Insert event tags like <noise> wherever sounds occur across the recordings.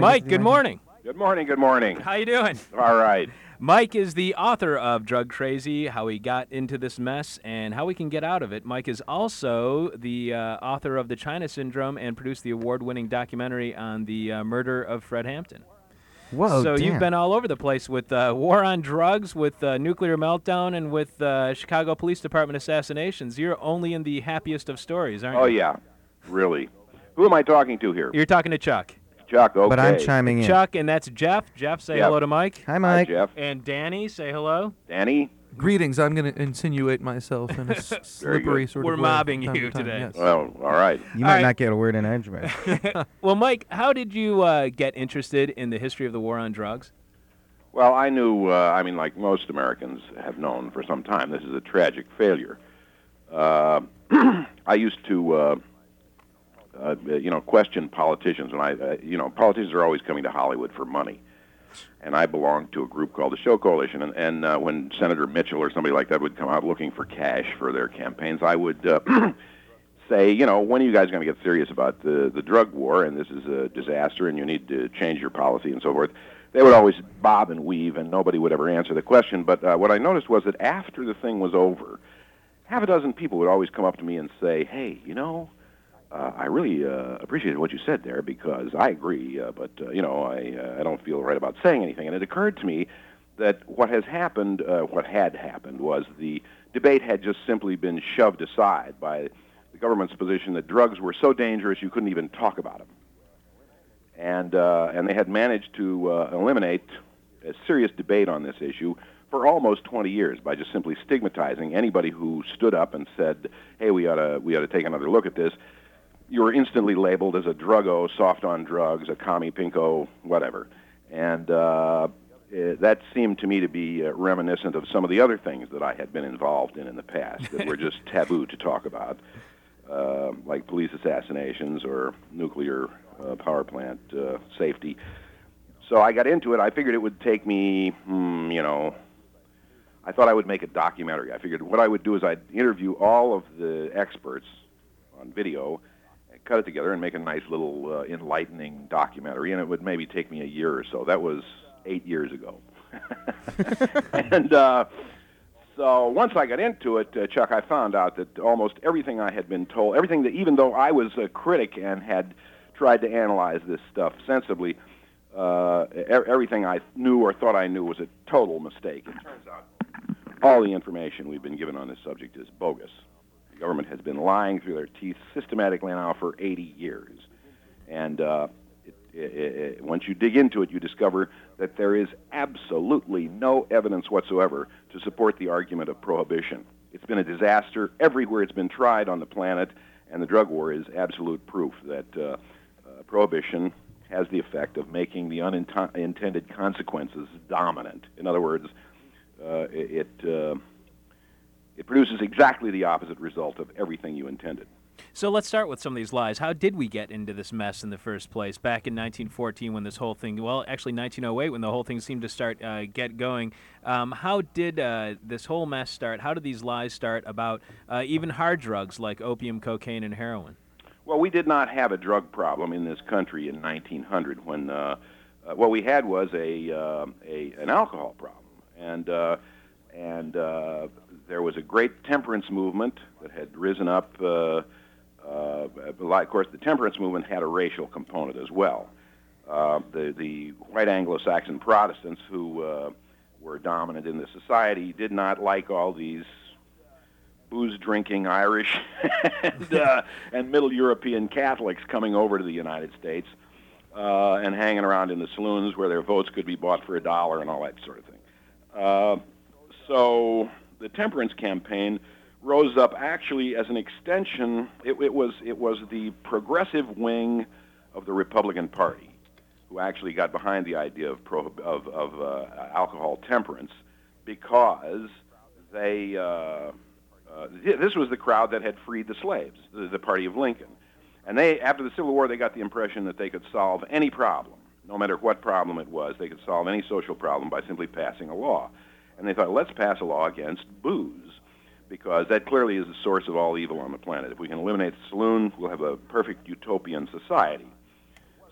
Mike, good morning. Good morning. Good morning. How you doing? All right. Mike is the author of Drug Crazy: How We Got Into This Mess and How We Can Get Out of It. Mike is also the uh, author of The China Syndrome and produced the award-winning documentary on the uh, murder of Fred Hampton. Whoa, so damn. you've been all over the place with uh, war on drugs, with uh, nuclear meltdown, and with uh, Chicago Police Department assassinations. You're only in the happiest of stories, aren't Oh you? Oh yeah, really. Who am I talking to here? You're talking to Chuck. Chuck. Okay. But I'm chiming in. Chuck, and that's Jeff. Jeff, say Jeff. hello to Mike. Hi, Hi, Mike. Jeff. And Danny, say hello. Danny. Greetings. I'm going to insinuate myself in a <laughs> s- slippery sort We're of way from mobbing time you time, today. yes. Well, all right. You All might right. not get a word in edgewise. <laughs> <laughs> Well, Mike, how did you uh, get interested in the history of the war on drugs? Well, I knew. Uh, I mean, like most Americans have known for some time, this is a tragic failure. Uh, <clears throat> I used to, uh, you know, question politicians, and I, uh, you know, politicians are always coming to Hollywood for money. And I belonged to a group called the Show Coalition, and, and uh, when Senator Mitchell or somebody like that would come out looking for cash for their campaigns, I would uh, <clears throat> say, you know, when are you guys going to get serious about the the drug war? And this is a disaster, and you need to change your policy and so forth. They would always bob and weave, and nobody would ever answer the question. But uh, what I noticed was that after the thing was over, half a dozen people would always come up to me and say, "Hey, you know." Uh, I really uh, appreciated what you said there because I agree, uh, but uh, you know I uh, I don't feel right about saying anything. And it occurred to me that what has happened, what had happened, was the debate had just simply been shoved aside by the government's position that drugs were so dangerous you couldn't even talk about them, and and they had managed to eliminate a serious debate on this issue for almost 20 years by just simply stigmatizing anybody who stood up and said, "Hey, we ought to we ought to take another look at this." You were instantly labeled as a druggo, soft on drugs, a commie pinko, whatever, and uh, eh, that seemed to me to be uh, reminiscent of some of the other things that I had been involved in in the past that were just <laughs> taboo to talk about, uh, like police assassinations or nuclear uh, power plant uh, safety. So I got into it. I figured it would take me, hmm, you know, I thought I would make a documentary. I figured what I would do is I'd interview all of the experts on video, cut it together, and make a nice little uh, enlightening documentary. And it would maybe take me a year or so. That was eight years ago. <laughs> and uh, so once I got into it, uh, Chuck, I found out that almost everything I had been told, everything that even though I was a critic and had tried to analyze this stuff sensibly, uh, e- everything I knew or thought I knew was a total mistake. It turns out all the information we've been given on this subject is bogus. Government has been lying through their teeth systematically now for 80 years. And uh, it, it, it, once you dig into it, you discover that there is absolutely no evidence whatsoever to support the argument of prohibition. It's been a disaster everywhere it's been tried on the planet, and the drug war is absolute proof that uh, uh, prohibition has the effect of making the unintended consequences dominant. In other words, uh, it uh, it produces exactly the opposite result of everything you intended. So let's start with some of these lies. How did we get into this mess in the first place? Back in 1914, when this whole thing, well, actually 1908, when the whole thing seemed to start uh, get going. Um, how did uh, this whole mess start? How did these lies start about uh, even hard drugs like opium, cocaine, and heroin? Well, we did not have a drug problem in this country in 1900 when uh, uh, what we had was a, uh, a an alcohol problem, and uh, and uh, there was a great temperance movement that had risen up. Uh, uh, of course, the temperance movement had a racial component as well. Uh, the the white Anglo-Saxon Protestants who uh, were dominant in the society did not like all these booze drinking Irish <laughs> and, uh, and Middle European Catholics coming over to the United States uh, and hanging around in the saloons where their votes could be bought for a dollar and all that sort of thing. Uh, so the temperance campaign rose up actually as an extension. It, it was it was the progressive wing of the Republican Party who actually got behind the idea of prohib- of, of uh, alcohol temperance because they. Uh, uh, this was the crowd that had freed the slaves, the, the party of Lincoln. And they, after the Civil War, they got the impression that they could solve any problem, no matter what problem it was. They could solve any social problem by simply passing a law. And they thought, let's pass a law against booze, because that clearly is the source of all evil on the planet. If we can eliminate the saloon, we'll have a perfect utopian society.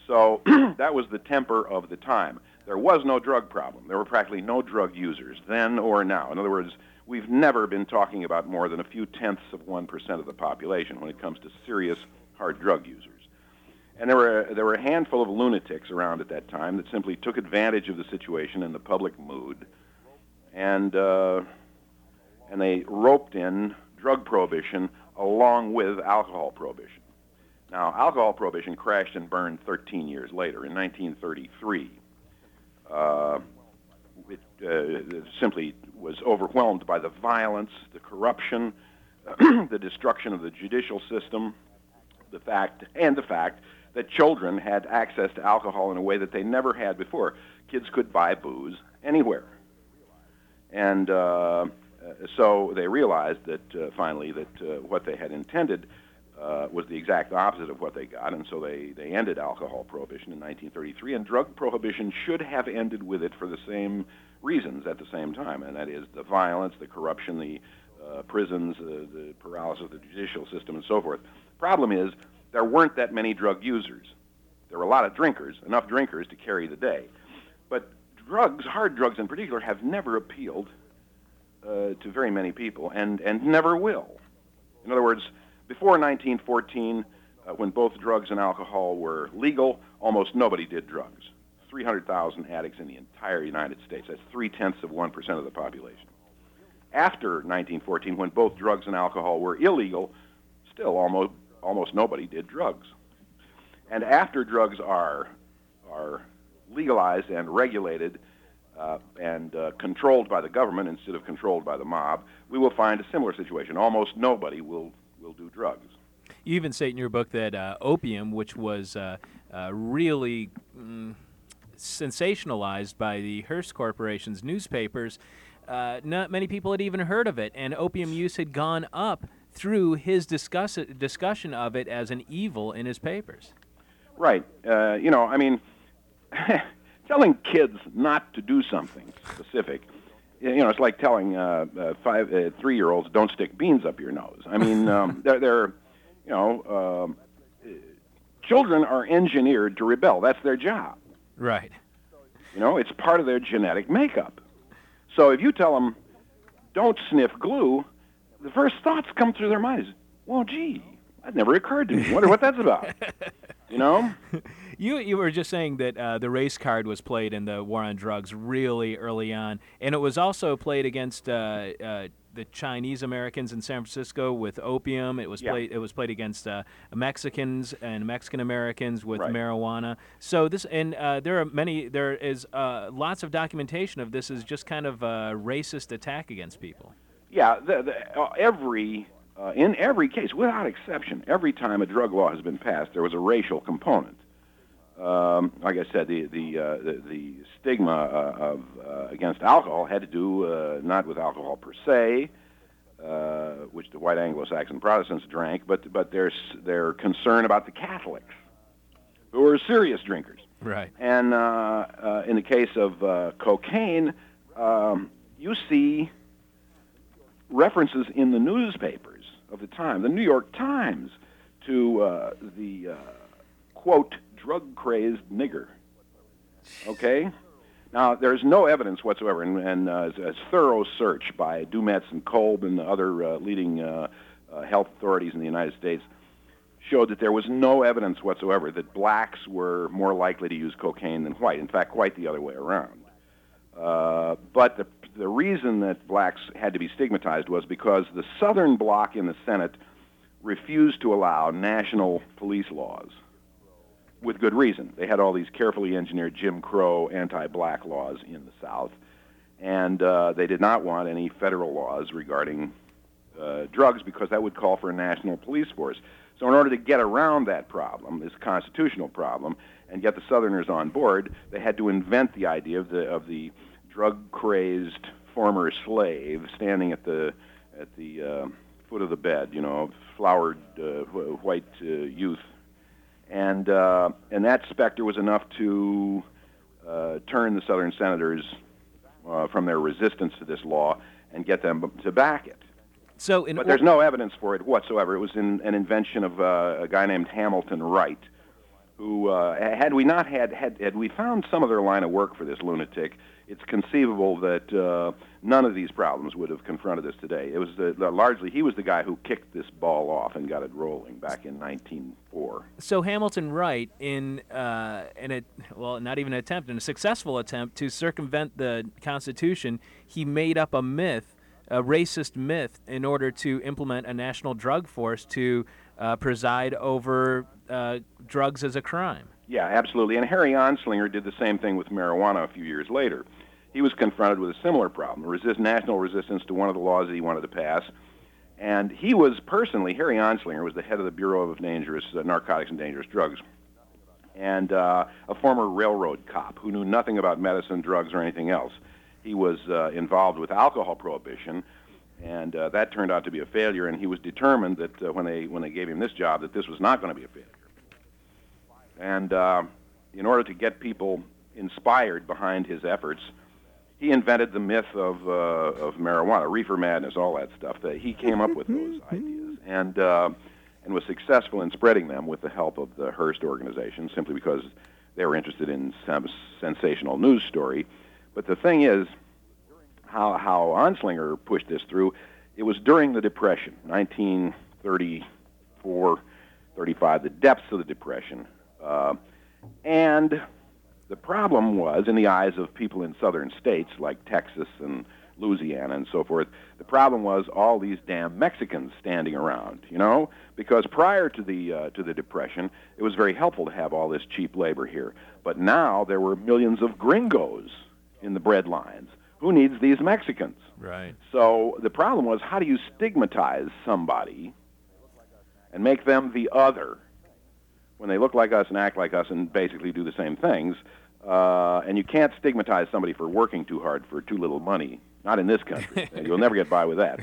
So <clears throat> that was the temper of the time. There was no drug problem. There were practically no drug users then or now. In other words, we've never been talking about more than a few tenths of 1% of the population when it comes to serious hard drug users. And there were, there were a handful of lunatics around at that time that simply took advantage of the situation and the public mood, and, uh, and they roped in drug prohibition along with alcohol prohibition. Now, alcohol prohibition crashed and burned 13 years later in 1933. Uh, it, uh, it simply was overwhelmed by the violence, the corruption, <clears throat> the destruction of the judicial system, the fact, and the fact that children had access to alcohol in a way that they never had before. Kids could buy booze anywhere. And uh, so they realized that uh, finally that uh, what they had intended uh, was the exact opposite of what they got, and so they, they ended alcohol prohibition in 1933, and drug prohibition should have ended with it for the same reasons at the same time, and that is the violence, the corruption, the uh, prisons, uh, the paralysis of the judicial system, and so forth. Problem is, there weren't that many drug users. There were a lot of drinkers, enough drinkers to carry the day. But drugs, hard drugs in particular, have never appealed uh, to very many people and, and never will. In other words, before 1914, uh, when both drugs and alcohol were legal, almost nobody did drugs. 300,000 addicts in the entire United States. That's three tenths of 1% of the population. After 1914, when both drugs and alcohol were illegal, still almost almost nobody did drugs. And after drugs are, are legalized and regulated uh, and uh, controlled by the government instead of controlled by the mob, we will find a similar situation. Almost nobody will, will do drugs. You even say in your book that uh, opium, which was uh, uh, really mm, sensationalized by the Hearst Corporation's newspapers, uh, not many people had even heard of it, and opium use had gone up through his discuss discussion of it as an evil in his papers. Right. Uh, you know, I mean, <laughs> telling kids not to do something specific, you know, it's like telling uh, uh, five, uh, three-year-olds don't stick beans up your nose. I mean, <laughs> um, they're, they're, you know, um, children are engineered to rebel. That's their job. Right. You know, it's part of their genetic makeup. So if you tell them, don't sniff glue, the first thoughts come through their minds. Well, gee, that never occurred to me. Wonder what that's about. <laughs> You know? You you were just saying that uh, the race card was played in the war on drugs really early on, and it was also played against uh, uh, the Chinese Americans in San Francisco with opium. It was Yeah. played. It was played against uh, Mexicans and Mexican Americans with Right. marijuana. So this and uh, there are many. There is uh, lots of documentation of this as just kind of a racist attack against people. Yeah, the, the, uh, every uh, in every case, without exception, every time a drug law has been passed, there was a racial component. Um, like I said, the the uh, the, the stigma uh, of uh, against alcohol had to do uh, not with alcohol per se, uh, which the white Anglo-Saxon Protestants drank, but but their their concern about the Catholics, who were serious drinkers. Right. And uh, uh, in the case of uh, cocaine, um, you see references in the newspapers of the time, the New York Times, to uh, the uh, quote drug crazed nigger. Okay. Now, there's no evidence whatsoever, and, and uh, a thorough search by Du Mez and Kolb and the other uh, leading uh, uh, health authorities in the United States showed that there was no evidence whatsoever that blacks were more likely to use cocaine than white. In fact, quite the other way around. Uh, but the, the reason that blacks had to be stigmatized was because the Southern Bloc in the Senate refused to allow national police laws with good reason. They had all these carefully engineered Jim Crow anti-black laws in the South, and uh, they did not want any federal laws regarding uh, drugs because that would call for a national police force. So, in order to get around that problem, this constitutional problem, and get the Southerners on board, they had to invent the idea of the of the drug-crazed former slave standing at the at the uh, foot of the bed, you know, flowered uh, white uh, youth, and uh, and that specter was enough to uh, turn the Southern senators uh, from their resistance to this law and get them to back it. So in But there's no evidence for it whatsoever. It was in, an invention of uh, a guy named Hamilton Wright, who, uh, had we not had, had had we found some other line of work for this lunatic, it's conceivable that uh, none of these problems would have confronted us today. It was the, the, largely he was the guy who kicked this ball off and got it rolling back in 1904. So Hamilton Wright, in uh, in a well, not even an attempt, in a successful attempt to circumvent the Constitution, he made up a myth, a racist myth, in order to implement a national drug force to uh, preside over uh, drugs as a crime. Yeah, absolutely. And Harry Anslinger did the same thing with marijuana a few years later. He was confronted with a similar problem, resist national resistance to one of the laws that he wanted to pass. And he was personally, Harry Anslinger was the head of the Bureau of Dangerous uh, Narcotics and Dangerous Drugs, and uh, a former railroad cop who knew nothing about medicine, drugs, or anything else. He was uh, involved with alcohol prohibition, and uh, that turned out to be a failure. And he was determined that uh, when they when they gave him this job, that this was not going to be a failure. And uh, in order to get people inspired behind his efforts, he invented the myth of uh, of marijuana, reefer madness, all that stuff. That he came up with those <laughs> ideas and uh, and was successful in spreading them with the help of the Hearst organization, simply because they were interested in some sensational news story. But the thing is, how how Anslinger pushed this through. It was during the Depression, 1934, 35, the depths of the Depression. Uh, and the problem was, in the eyes of people in southern states like Texas and Louisiana and so forth, the problem was all these damn Mexicans standing around, you know? Because prior to the uh, to the depression, it was very helpful to have all this cheap labor here. But now there were millions of gringos in the bread lines. Who needs these Mexicans? Right. So the problem was how do you stigmatize somebody and make them the other when they look like us and act like us and basically do the same things? Uh, and you can't stigmatize somebody for working too hard for too little money. Not in this country. <laughs> You'll never get by with that.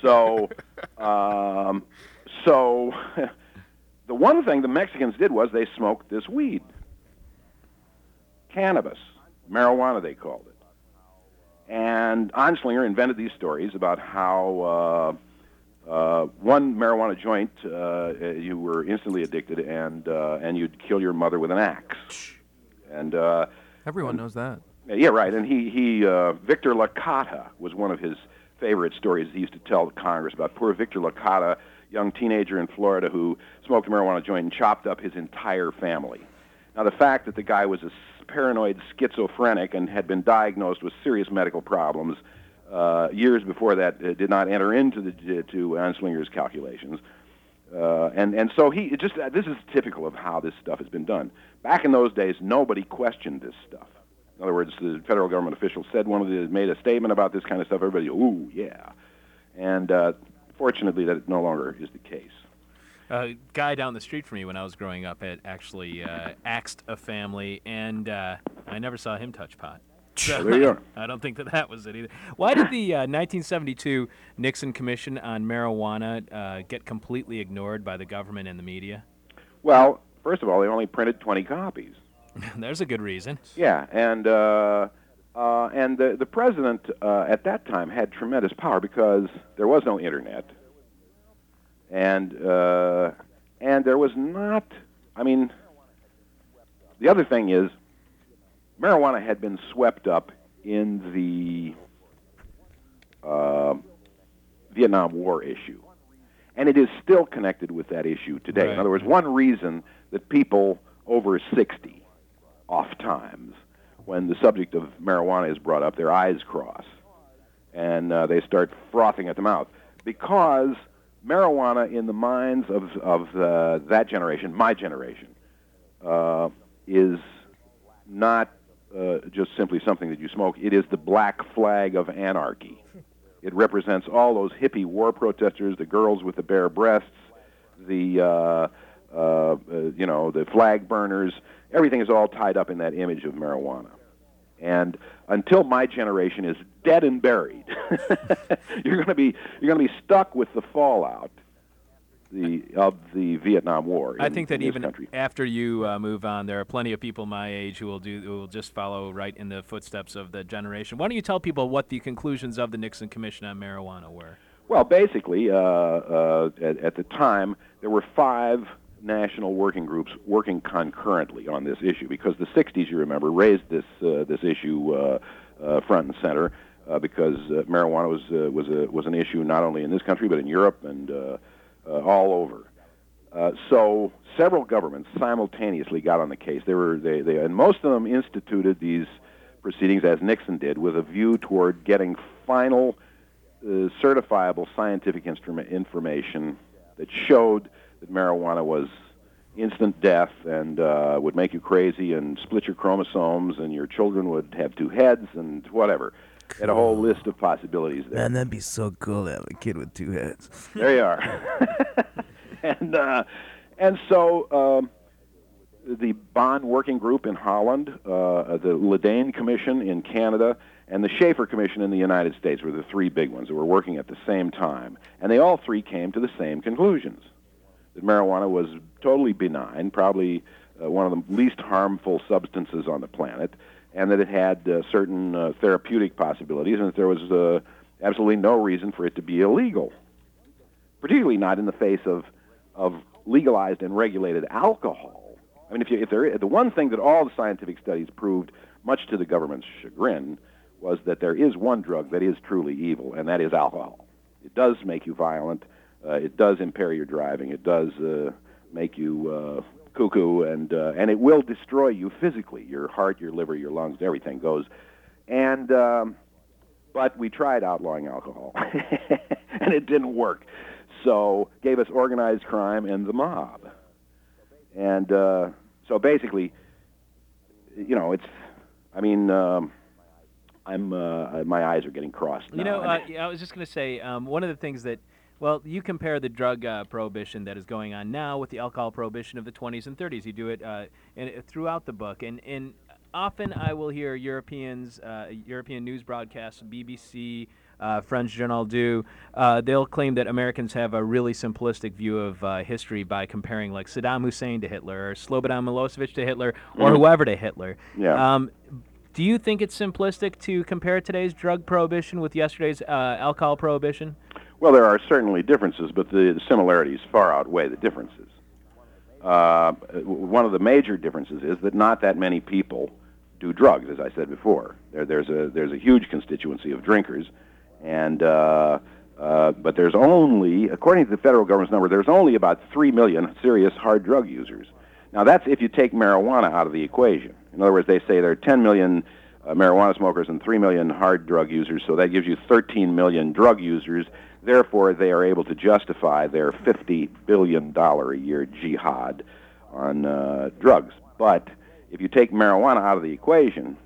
So, um, so <laughs> the one thing the Mexicans did was they smoked this weed, cannabis, marijuana they called it. And Anslinger invented these stories about how uh, uh, one marijuana joint uh, you were instantly addicted and uh, and you'd kill your mother with an axe. And uh, Everyone knows that. yeah, right. And he he uh, Victor Licata was one of his favorite stories. He used to tell Congress about poor Victor Licata, young teenager in Florida who smoked a marijuana joint and chopped up his entire family. Now, the fact that the guy was a paranoid schizophrenic and had been diagnosed with serious medical problems uh, years before that uh, did not enter into the to Anslinger's calculations. Uh, and and so he just uh, this is typical of how this stuff has been done. Back in those days, nobody questioned this stuff. In other words, the federal government official said one of the made a statement about this kind of stuff. Everybody, ooh, yeah. And uh, fortunately, that no longer is the case. A guy down the street from me when I was growing up had actually uh, axed a family, and uh, I never saw him touch pot. So there you are. <laughs> I don't think that that was it either. Why did the uh, 1972 Nixon Commission on Marijuana uh, get completely ignored by the government and the media? Well, first of all, they only printed 20 copies. <laughs> There's a good reason. Yeah, and uh, uh, and the the president uh, at that time had tremendous power because there was no internet, and uh, and there was not. I mean, the other thing is, marijuana had been swept up in the uh, Vietnam War issue, and it is still connected with that issue today. Right. In other words, one reason that people over 60 oft times when the subject of marijuana is brought up, their eyes cross and uh, they start frothing at the mouth because marijuana, in the minds of of uh, that generation, my generation, uh, is not uh, just simply something that you smoke. It is the black flag of anarchy. It represents all those hippie war protesters, the girls with the bare breasts, the uh, uh, uh, you know the flag burners. Everything is all tied up in that image of marijuana. And until my generation is dead and buried, <laughs> you're going to be you're going to be stuck with the fallout the of the Vietnam War. I in- think that even country. after you uh, move on, there are plenty of people my age who will do who will just follow right in the footsteps of the generation. Why don't you tell people what the conclusions of the Nixon Commission on Marijuana were? Well, basically, uh, uh, at, at the time, there were five national working groups working concurrently on this issue because the 60s, you remember, raised this uh, this issue uh, uh, front and center uh, because uh, marijuana was uh, was a was an issue not only in this country but in Europe and uh, all over. Uh, so several governments simultaneously got on the case. They were they, they and most of them instituted these proceedings as Nixon did with a view toward getting final uh, certifiable scientific instrument information that showed that marijuana was instant death and uh, would make you crazy and split your chromosomes and your children would have two heads and whatever. Had a whole list of possibilities there. Man, that'd be so cool to have a kid with two heads. There you are. <laughs> and uh, and so um, the Baan Working Group in Holland, uh, the Le Dain Commission in Canada, and the Shafer Commission in the United States were the three big ones that were working at the same time, and they all three came to the same conclusions: that marijuana was totally benign, probably uh, one of the least harmful substances on the planet, and that it had uh, certain uh, therapeutic possibilities, and that there was uh, absolutely no reason for it to be illegal, particularly not in the face of of legalized and regulated alcohol. I mean, if, you, if there, the one thing that all the scientific studies proved, much to the government's chagrin, was that there is one drug that is truly evil, and that is alcohol. It does make you violent. Uh, it does impair your driving. It does uh, make you uh, cuckoo, and uh, and it will destroy you physically. Your heart, your liver, your lungs, everything goes. And um, but we tried outlawing alcohol, <laughs> and it didn't work. So gave us organized crime and the mob. And uh, so basically, you know, it's. I mean, um, I'm. Uh, my eyes are getting crossed. You know, uh, yeah, I was just going to say um, one of the things that, well, you compare the drug uh, prohibition that is going on now with the alcohol prohibition of the 20s and 30s. You do it uh, in, throughout the book, and and often I will hear Europeans, uh, European news broadcasts, BBC. Uh, French Journal do, uh, they'll claim that Americans have a really simplistic view of uh, history by comparing like Saddam Hussein to Hitler or Slobodan Milosevic to Hitler or whoever to Hitler. Yeah. Um, do you think it's simplistic to compare today's drug prohibition with yesterday's uh, alcohol prohibition? Well, there are certainly differences, but the similarities far outweigh the differences. Uh, one of the major differences is that not that many people do drugs, as I said before. There, there's a there's a huge constituency of drinkers, and uh, uh, but there's only, according to the federal government's number, there's only about three million serious hard drug users. Now that's if you take marijuana out of the equation. In other words, they say there are 10 million uh, marijuana smokers and 3 million hard drug users, so that gives you 13 million drug users. Therefore, they are able to justify their 50 billion dollar a year jihad on uh, drugs. But if you take marijuana out of the equation,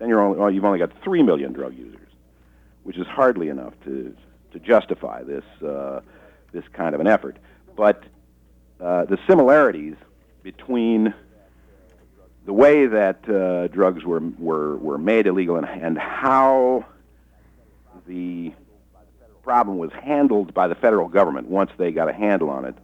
then you're only, well, you've only got 3 million drug users, which is hardly enough to to justify this uh, this kind of an effort. But uh, the similarities between the way that uh, drugs were, were, were made illegal and, and how the problem was handled by the federal government once they got a handle on it,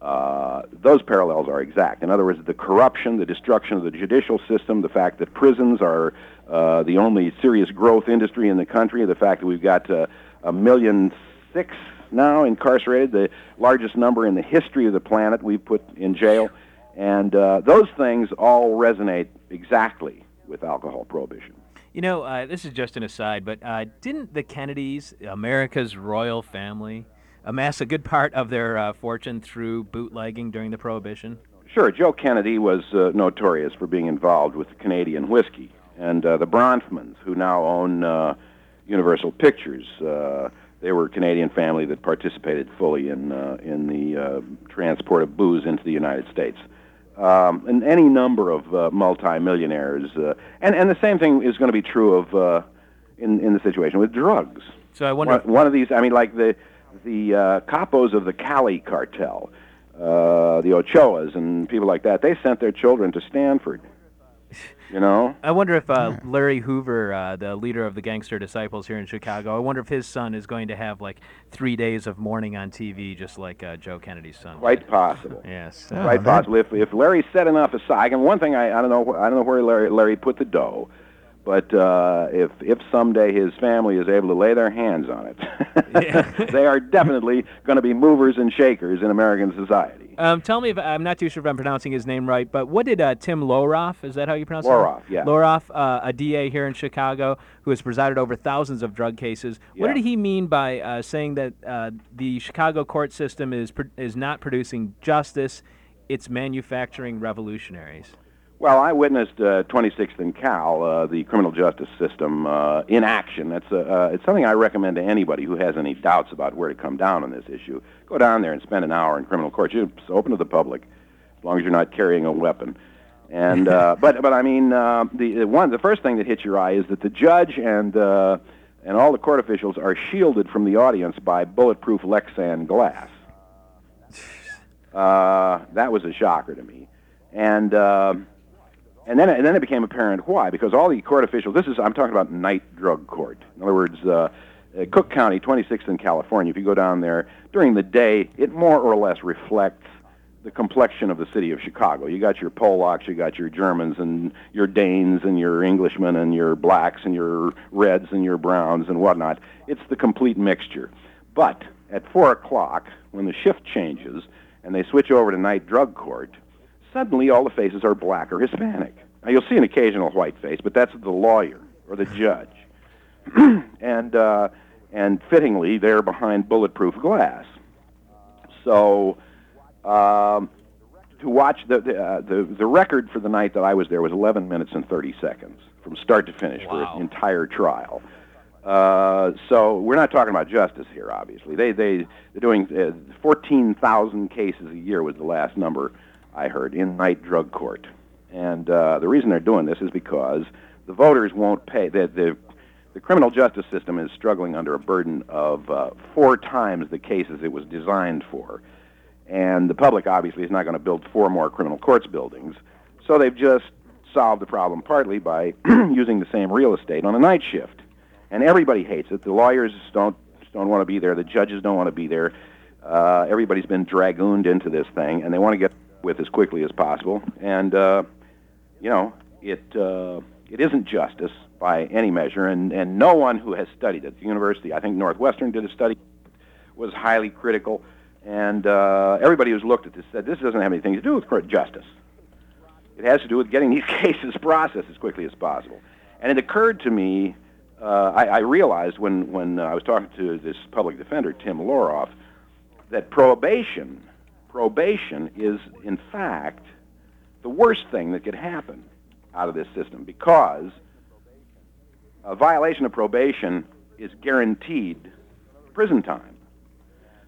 uh, those parallels are exact. In other words, the corruption, the destruction of the judicial system, the fact that prisons are uh, the only serious growth industry in the country, the fact that we've got uh, a million six now incarcerated, the largest number in the history of the planet we've put in jail. And uh, those things all resonate exactly with alcohol prohibition. You know, uh, this is just an aside, but uh, didn't the Kennedys, America's royal family, amass a good part of their uh, fortune through bootlegging during the Prohibition? Sure. Joe Kennedy was uh, notorious for being involved with Canadian whiskey. And uh, the Bronfmans, who now own uh, Universal Pictures, they were a Canadian family that participated fully in, in the transport of booze into the United States. Um, and any number of uh, multimillionaires. Uh, and, and the same thing is going to be true of uh, in, in the situation with drugs. So I wonder. One, one of these, I mean, like the, the uh, capos of the Cali cartel, uh, the Ochoas and people like that, they sent their children to Stanford. You know? I wonder if uh, Larry Hoover, uh, the leader of the Gangster Disciples here in Chicago, I wonder if his son is going to have like three days of mourning on TV, just like uh, Joe Kennedy's son. Quite possible. Yes. Yeah. Quite that- possible. If if Larry set enough aside, and one thing I, I don't know I don't know where Larry Larry put the dough, but uh, if if someday his family is able to lay their hands on it, <laughs> they are definitely going to be movers and shakers in American society. Um, tell me if I'm not too sure if I'm pronouncing his name right, but what did uh, Tim Lohraff? Is that how you pronounce it? Lohraff, yeah. Lohraff, uh, a DA here in Chicago who has presided over thousands of drug cases. What did he mean by uh, saying that uh, the Chicago court system is pr- is not producing justice? It's manufacturing revolutionaries. Well, I witnessed uh, 26th and Cal, uh, the criminal justice system, uh, in action. That's uh, uh, it's something I recommend to anybody who has any doubts about where to come down on this issue. Go down there and spend an hour in criminal court. It's open to the public, as long as you're not carrying a weapon. And uh, <laughs> but but I mean uh, the, the one the first thing that hits your eye is that the judge and uh, and all the court officials are shielded from the audience by bulletproof Lexan glass. <sighs> Uh, that was a shocker to me, and. Uh, and then, and then it became apparent why. Because all the court officials, this is, I'm talking about night drug court. In other words, uh, uh, Cook County, 26th in California, if you go down there during the day, it more or less reflects the complexion of the city of Chicago. You got your Polacks, you got your Germans, and your Danes, and your Englishmen, and your blacks, and your reds, and your browns, and whatnot. It's the complete mixture. But at 4 o'clock, when the shift changes and they switch over to night drug court, suddenly all the faces are black or Hispanic. Now you'll see an occasional white face, but that's the lawyer or the judge, <clears throat> and uh, and fittingly they're behind bulletproof glass. So um, to watch the the, uh, the the record for the night that I was there was 11 minutes and 30 seconds from start to finish Wow. for an entire trial. Uh, so we're not talking about justice here, obviously. They they they're doing uh, 14,000 cases a year was the last number I heard in night drug court, and uh, the reason they're doing this is because the voters won't pay. The the, the criminal justice system is struggling under a burden of uh, four times the cases it was designed for, and the public obviously is not going to build four more criminal courts buildings. So they've just solved the problem partly by <clears throat> using the same real estate on a night shift and everybody hates it. The lawyers don't don't want to be there. The judges don't want to be there. Uh, everybody's been dragooned into this thing, and they want to get with as quickly as possible. And uh, you know, it uh, it isn't justice by any measure. And and no one who has studied at the university, I think Northwestern did a study, was highly critical. And uh, everybody who's looked at this said this doesn't have anything to do with justice. It has to do with getting <laughs> these cases processed as quickly as possible. And it occurred to me, uh, I, I realized when, when uh, I was talking to this public defender, Tim Lohraff, that probation, probation is, in fact, the worst thing that could happen out of this system because a violation of probation is guaranteed prison time.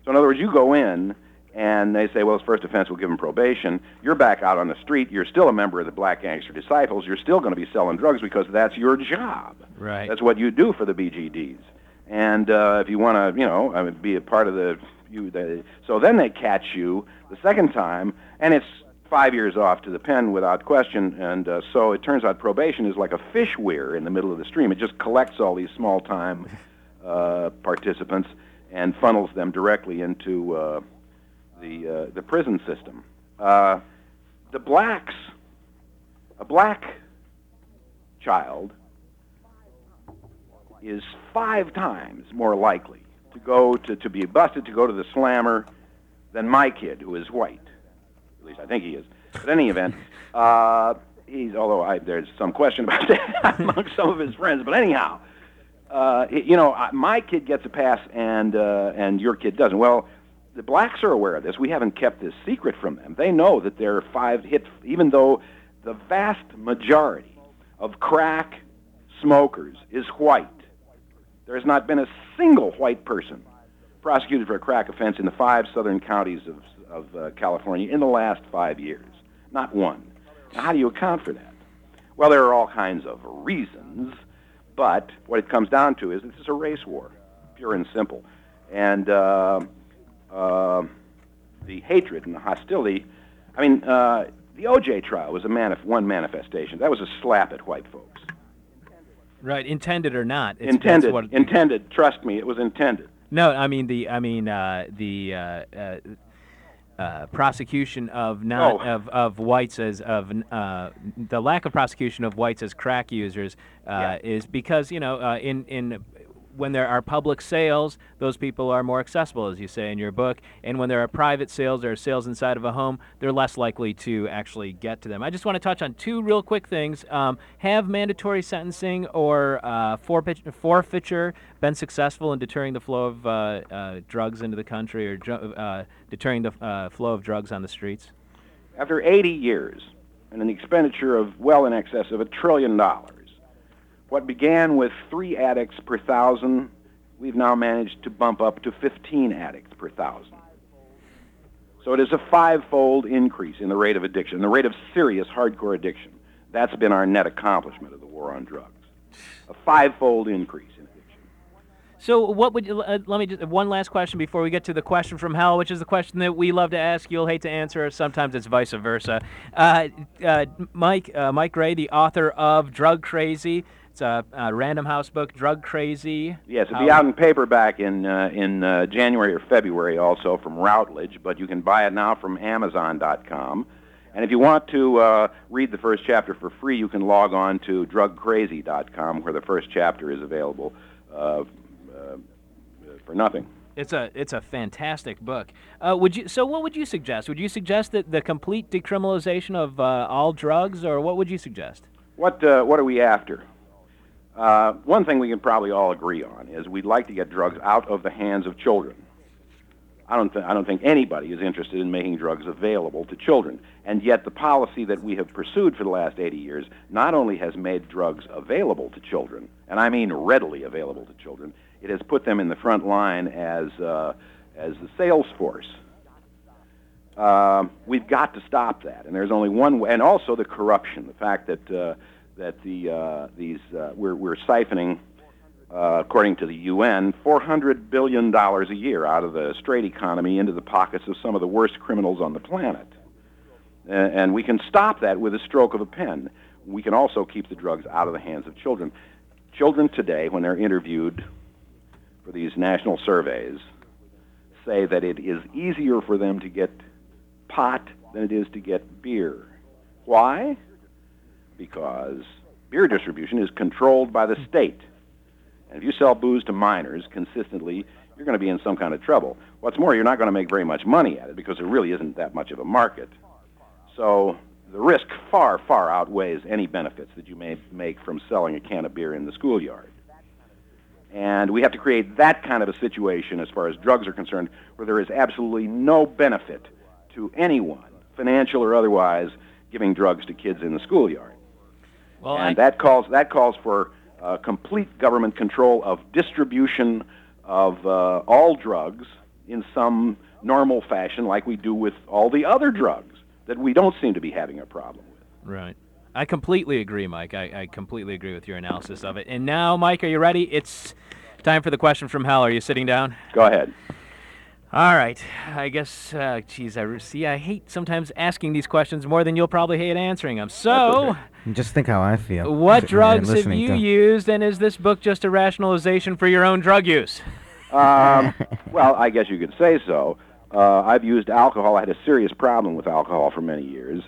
So, in other words, you go in and they say, well, his first offense will give him probation. You're back out on the street. You're still a member of the Black Gangster Disciples. You're still going to be selling drugs because that's your job. Right. That's what you do for the BGDs. And uh, if you want to, you know, be a part of the, you, the, so then they catch you the second time, and it's five years off to the pen without question. And uh, so it turns out probation is like a fish weir in the middle of the stream. It just collects all these small-time uh, participants and funnels them directly into uh, the uh, the prison system. Uh, the blacks, a black child is five times more likely to go to, to be busted to go to the slammer than my kid who is white. At least I think he is. But in any event, <laughs> uh, he's although I, there's some question about that <laughs> among some of his friends. But anyhow, uh, you know, my kid gets a pass and uh, and your kid doesn't. Well, the blacks are aware of this. We haven't kept this secret from them. They know that there are five hits, even though the vast majority of crack smokers is white. There has not been a single white person prosecuted for a crack offense in the five southern counties of, of uh, California in the last five years. Not one. Now, how do you account for that? Well, there are all kinds of reasons, but what it comes down to is this is a race war, pure and simple. And uh, uh, the hatred and the hostility, I mean, uh, the OJ trial was a manif- one manifestation. That was a slap at white folks. Right, intended or not. It's, intended, intended. Trust me, it was intended. No, I mean the I mean uh, the uh, uh, uh, prosecution of not Oh. of, of whites as of uh, the lack of prosecution of whites as crack users uh, Yeah. is because you know uh, in in when there are public sales, those people are more accessible, as you say in your book. And when there are private sales or sales inside of a home, they're less likely to actually get to them. I just want to touch on two real quick things. Um, have mandatory sentencing or uh, forfeit- forfeiture been successful in deterring the flow of uh, uh, drugs into the country or dr- uh, deterring the uh, flow of drugs on the streets? After 80 years and an expenditure of well in excess of a trillion dollars, what began with three addicts per thousand, we've now managed to bump up to 15 addicts per thousand. So it is a five-fold increase in the rate of addiction, the rate of serious hardcore addiction. That's been our net accomplishment of the war on drugs. A five-fold increase in addiction. So, what would uh, let me just one last question before we get to the question from hell, which is the question that we love to ask. You'll hate to answer. Sometimes it's vice versa. Uh, uh, Mike, uh, Mike Gray, the author of Drug Crazy. It's a, a Random House book, Drug Crazy. Yes, it'll be out in paperback in uh, in uh, January or February, also from Routledge. But you can buy it now from Amazon.com. And if you want to uh, read the first chapter for free, you can log on to DrugCrazy.com, where the first chapter is available uh, uh, for nothing. It's a it's a fantastic book. Uh, would you so what would you suggest? Would you suggest that the complete decriminalization of uh, all drugs, or what would you suggest? What uh, what are we after? Uh, one thing we can probably all agree on is we'd like to get drugs out of the hands of children. I don't, th- I don't think anybody is interested in making drugs available to children. And yet, the policy that we have pursued for the last 80 years not only has made drugs available to children, and I mean readily available to children, it has put them in the front line as, uh, as the sales force. Um, we've got to stop that, and there's only one way. And also the corruption, the fact that uh, that the uh, these uh, we're we're siphoning, uh, according to the UN, 400 billion dollars a year out of the straight economy into the pockets of some of the worst criminals on the planet. A- And we can stop that with a stroke of a pen. We can also keep the drugs out of the hands of children. Children today, when they're interviewed for these national surveys, say that it is easier for them to get pot than it is to get beer. Why? Because beer distribution is controlled by the state. And if you sell booze to minors consistently, you're going to be in some kind of trouble. What's more, you're not going to make very much money at it because there really isn't that much of a market. So the risk far, far outweighs any benefits that you may make from selling a can of beer in the schoolyard. And we have to create that kind of a situation as far as drugs are concerned where there is absolutely no benefit to anyone, financial or otherwise, giving drugs to kids in the schoolyard. Well, and I- that calls that calls for uh, complete government control of distribution of uh, all drugs in some normal fashion, like we do with all the other drugs that we don't seem to be having a problem with. Right. I completely agree, Mike. I, I completely agree with your analysis of it. And now, Mike, are you ready? It's time for the question from hell. Are you sitting down? Go ahead. All right. I guess, uh, geez, I re- see. I hate sometimes asking these questions more than you'll probably hate answering them. So, <laughs> Just think how I feel. what <laughs> sitting there drugs have listening you to- used, and is this book just a rationalization for your own drug use? Um, <laughs> well, I guess you could say so. Uh, I've used alcohol. I had a serious problem with alcohol for many years.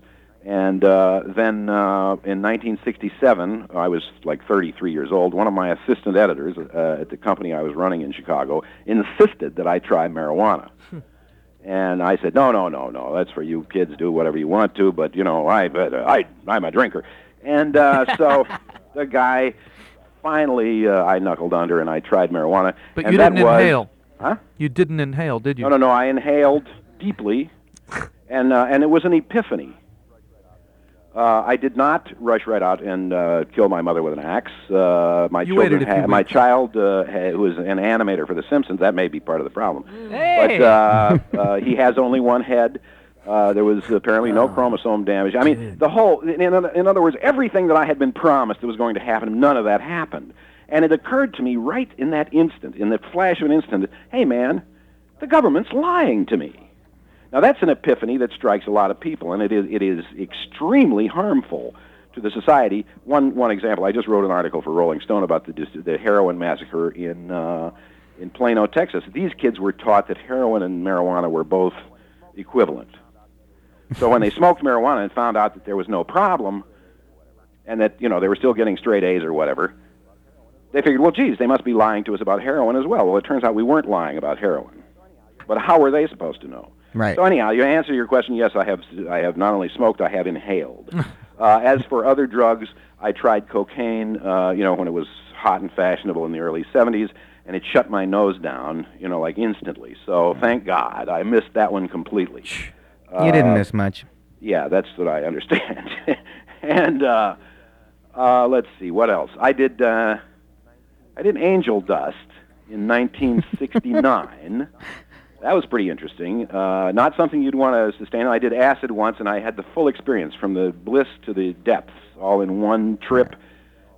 And uh, then uh, in 1967, I was like 33 years old. One of my assistant editors uh, at the company I was running in Chicago insisted that I try marijuana. And I said, no, no, no, no. That's for you kids. Do whatever you want to. But you know, I, I, I'm a drinker. And uh, so <laughs> the guy finally, uh, I knuckled under and I tried marijuana. But and you that didn't was, inhale. Huh? You didn't inhale, did you? No, no, no. I inhaled deeply, <laughs> and uh, and it was an epiphany. Uh, I did not rush right out and uh, kill my mother with an axe. Uh, my You children, waited a few ha- my child, uh, ha- who is an animator for The Simpsons, that may be part of the problem. Hey! But uh, uh, he has only one head. Uh, there was apparently no chromosome damage. I mean, the whole, in, in, in other words, everything that I had been promised that was going to happen, none of that happened. And it occurred to me right in that instant, in the flash of an instant, that, hey, man, the government's lying to me. Now that's an epiphany that strikes a lot of people, and it is it is extremely harmful to the society. One one example: I just wrote an article for Rolling Stone about the the heroin massacre in uh, in Plano, Texas. These kids were taught that heroin and marijuana were both equivalent. So when they smoked marijuana and found out that there was no problem, and that you know they were still getting straight A's or whatever, they figured, well, geez, they must be lying to us about heroin as well. Well, it turns out we weren't lying about heroin. But how were they supposed to know? Right. So anyhow, you answer your question. Yes, I have. I have not only smoked, I have inhaled. <laughs> uh, as for other drugs, I tried cocaine. Uh, you know, when it was hot and fashionable in the early '70s, and it shut my nose down. You know, like instantly. So thank God, I missed that one completely. you didn't Uh, miss much. yeah, that's what I understand. <laughs> and uh, uh, let's see, what else? I did. Uh, I did Angel Dust in 1969. <laughs> that was pretty interesting. Uh, not something you'd want to sustain. I did acid once, and I had the full experience from the bliss to the depths, all in one trip.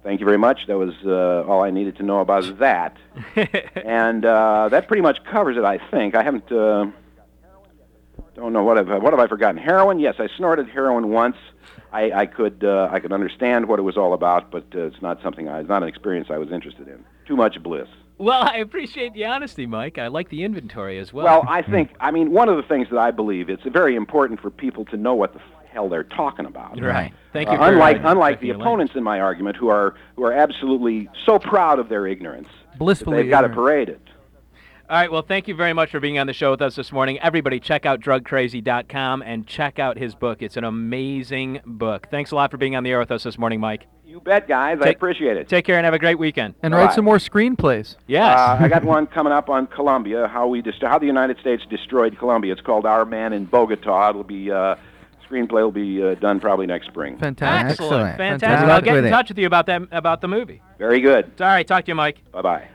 Thank you very much. That was uh, all I needed to know about that. <laughs> and uh, that pretty much covers it, I think. I haven't. Uh, don't know what have what have I forgotten? Heroin? Yes, I snorted heroin once. I, I could uh, I could understand what it was all about, but uh, it's not something I, it's not an experience I was interested in. Too much bliss. Well, I appreciate the honesty, Mike. I like the inventory as well. Well, I think I mean one of the things that I believe it's very important for people to know what the hell they're talking about. right. Thank Uh, you. for, unlike uh, unlike the opponents in my argument, who are who are absolutely so proud of their ignorance Blissfully they've got to parade it. All right. Well, thank you very much for being on the show with us this morning. Everybody, check out drugcrazy.com and check out his book. It's an amazing book. Thanks a lot for being on the air with us this morning, Mike. You bet, guys. I appreciate it. Take care and have a great weekend. And All write right. some more screenplays. Yes. Uh, I got one coming up on Colombia. How we dest- how the United States destroyed Colombia. It's called Our Man in Bogota. It'll be uh, screenplay will be uh, done probably next spring. Fantastic. Excellent. Excellent. Fantastic. I'll get in touch with you about that about the movie. Very good. All right. Talk to you, Mike. Bye bye.